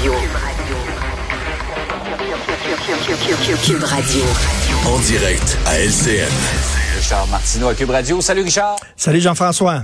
Radio. Cube Radio. En direct à LCN. Richard Martineau à Cube Radio. Salut Richard. Salut Jean-François.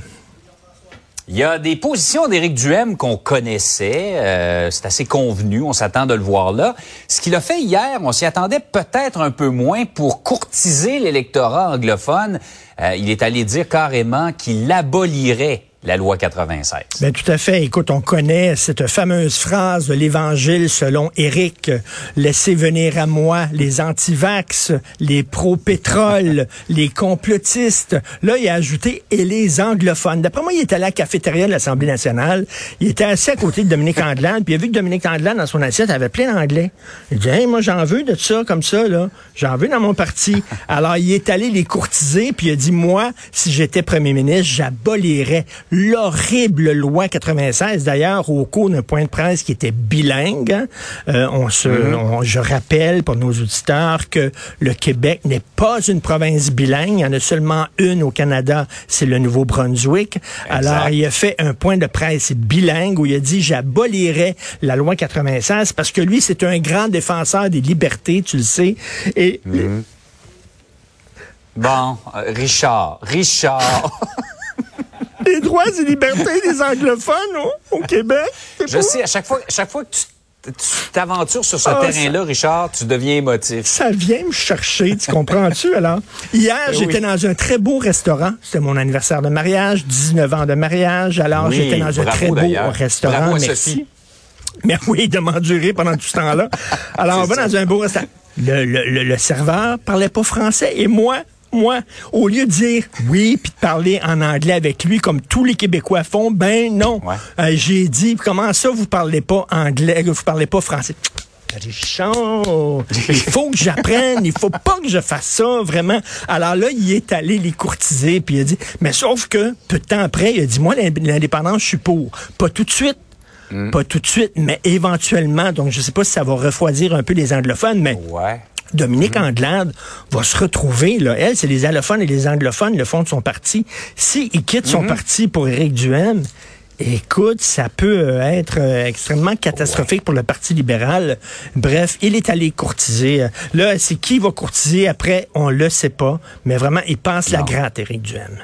Il y a des positions d'Éric Duhem qu'on connaissait, euh, c'est assez convenu, on s'attend de le voir là. Ce qu'il a fait hier, on s'y attendait peut-être un peu moins pour courtiser l'électorat anglophone. Euh, il est allé dire carrément qu'il abolirait la loi 96. Ben, tout à fait. Écoute, on connaît cette fameuse phrase de l'Évangile selon Éric, laissez venir à moi les antivax, les pro-pétrole, les complotistes. Là, il a ajouté et les anglophones. D'après moi, il était à la cafétéria de l'Assemblée nationale. Il était assis à côté de Dominique Andelade, puis il a vu que Dominique Andelade, dans son assiette, avait plein d'anglais. Il dit, hey, moi, j'en veux de ça, comme ça, là. J'en veux dans mon parti. Alors, il est allé les courtiser, puis il a dit, moi, si j'étais premier ministre, j'abolirais l'horrible loi 96. D'ailleurs, au cours d'un point de presse qui était bilingue, euh, on se, Mhm. on- je rappelle pour nos auditeurs que le Québec n'est pas une province bilingue. Il y en a seulement une au Canada, c'est le Nouveau-Brunswick. Alors, il a fait un point de presse bilingue où il a dit j'abolirais la loi 96 parce que lui, c'est un grand défenseur des libertés, tu le sais. Et Bon, euh, Richard, Richard. les droits et libertés des anglophones au, au Québec. Je sais, à chaque fois, chaque fois que tu tu t'aventures sur ce Ah, terrain-là, Richard, tu deviens émotif. Ça vient me chercher, tu comprends-tu alors? Hier, Eh j'étais oui. dans un très beau restaurant. C'était mon anniversaire de mariage, 19 ans de mariage. Alors, Oui, j'étais dans un très beau restaurant. Bravo à Merci. Sophie. Mais oui, de m'endurer pendant tout ce temps-là. Alors, on va ça. dans un beau restaurant. Le, le, le, le serveur parlait pas français et moi, moi, au lieu de dire oui puis de parler en anglais avec lui comme tous les Québécois font, ben non. Ouais. Euh, J'ai dit comment ça vous parlez pas anglais, vous parlez pas français? Richard, il faut que j'apprenne, il faut pas que je fasse ça, vraiment. Alors là, il est allé les courtiser, puis il a dit, mais sauf que, peu de temps après, il a dit, moi, l'indépendance, je suis pour. Pas tout de suite, pas tout de suite, mais éventuellement. Donc, je sais pas si ça va refroidir un peu les anglophones, mais Ouais. Dominique Anglade va se retrouver, là. Elle, c'est les allophones et les anglophones, le fond de son parti. S'il quitte son parti pour Éric Duhem, écoute, ça peut euh, être euh, extrêmement catastrophique pour le Parti libéral. Bref, il est allé courtiser. Là, c'est qui va courtiser après, on le sait pas. Mais vraiment, il passe la gratte, Éric Duhem.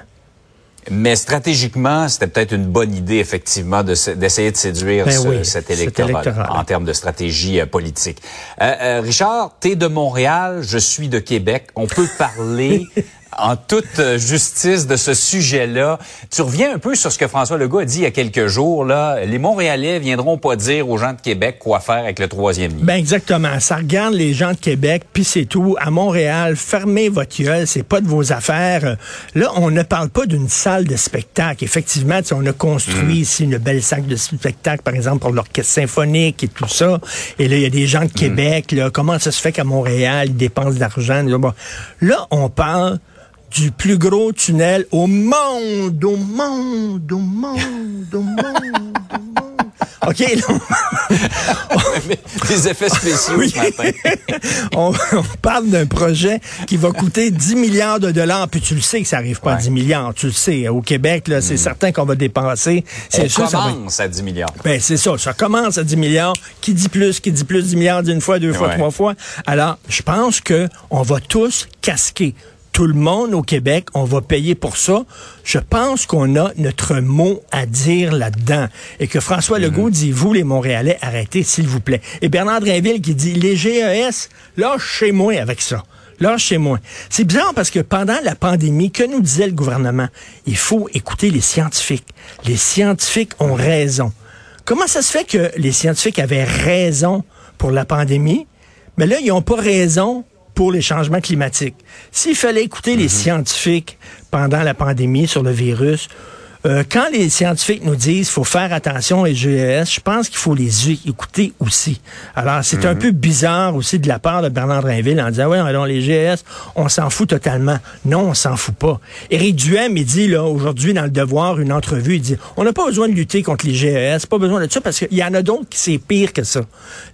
Mais stratégiquement, c'était peut-être une bonne idée, effectivement, d'essayer de séduire Ben ce- oui, cet cet électorat en termes de stratégie euh, politique. Euh, euh, Richard, t'es de Montréal, je suis de Québec. On peut parler en toute euh, justice de ce sujet-là. Tu reviens un peu sur ce que François Legault a dit il y a quelques jours. Là, les Montréalais viendront pas dire aux gens de Québec quoi faire avec le troisième lien. Ben exactement. Ça regarde les gens de Québec, puis c'est tout. À Montréal, fermez votre gueule, c'est pas de vos affaires. Là, on ne parle pas d'une salle de spectacle. Effectivement, on a construit ici une belle salle de spectacle, par exemple, pour l'orchestre symphonique et tout ça. Et là, il y a des gens de Québec. Là, comment ça se fait qu'à Montréal, ils dépensent de l'argent? Là, bon. Là, on parle du plus gros tunnel au monde, au monde, au monde, au monde, au monde. OK, Des effets spéciaux ce matin. on, on parle d'un projet qui va coûter 10 milliards de dollars. Puis tu le sais que ça arrive pas à Ouais. 10 milliards. Tu le sais. Au Québec, là, c'est certain qu'on va dépenser. C'est ça va commence à 10 milliards. ben, c'est ça. Ça commence à 10 milliards. Qui dit plus? Qui dit plus 10 milliards d'une fois, deux fois, Ouais. trois fois? Alors, je pense que on va tous casquer. Tout le monde au Québec, on va payer pour ça. Je pense qu'on a notre mot à dire là-dedans. Et que François Legault dit, vous les Montréalais, arrêtez s'il vous plaît. Et Bernard Drinville qui dit, les GES, lâchez-moi avec ça. Lâchez-moi. C'est bizarre parce que pendant la pandémie, que nous disait le gouvernement? Il faut écouter les scientifiques. Les scientifiques ont raison. Comment ça se fait que les scientifiques avaient raison pour la pandémie, mais là, ils n'ont pas raison pour les changements climatiques? S'il fallait écouter les scientifiques pendant la pandémie sur le virus, euh, quand les scientifiques nous disent qu'il faut faire attention aux GES, je pense qu'il faut les écouter aussi. Alors, c'est un peu bizarre aussi de la part de Bernard Drinville en disant, ouais, alors les GES, on s'en fout totalement. Non, on s'en fout pas. Éric Duhem, il dit, là, aujourd'hui, dans le Devoir, une entrevue, il dit, on n'a pas besoin de lutter contre les GES, pas besoin de ça, parce qu'il y en a d'autres qui c'est pire que ça.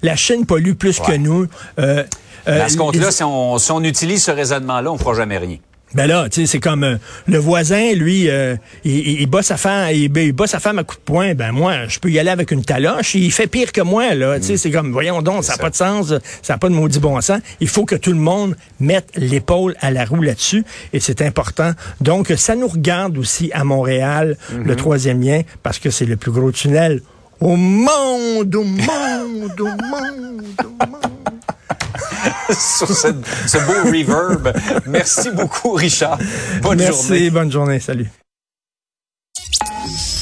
La Chine pollue plus que nous. Euh, euh, Dans ce compte-là, les- si on, si on utilise ce raisonnement-là, on fera jamais rien. Ben là, tu sais, c'est comme euh, le voisin, lui, euh, il, il, bat sa femme, il, il bat sa femme à coups de poing. Ben moi, je peux y aller avec une taloche. Il fait pire que moi, là. Tu sais, c'est comme, voyons donc, ça n'a pas de sens, ça n'a pas de maudit bon sens. Il faut que tout le monde mette l'épaule à la roue là-dessus, et c'est important. Donc, ça nous regarde aussi à Montréal, le troisième lien, parce que c'est le plus gros tunnel au monde, au monde, au monde, au monde. Sur ce, ce beau reverb. Merci beaucoup, Richard. Bonne Merci, journée. bonne journée, salut.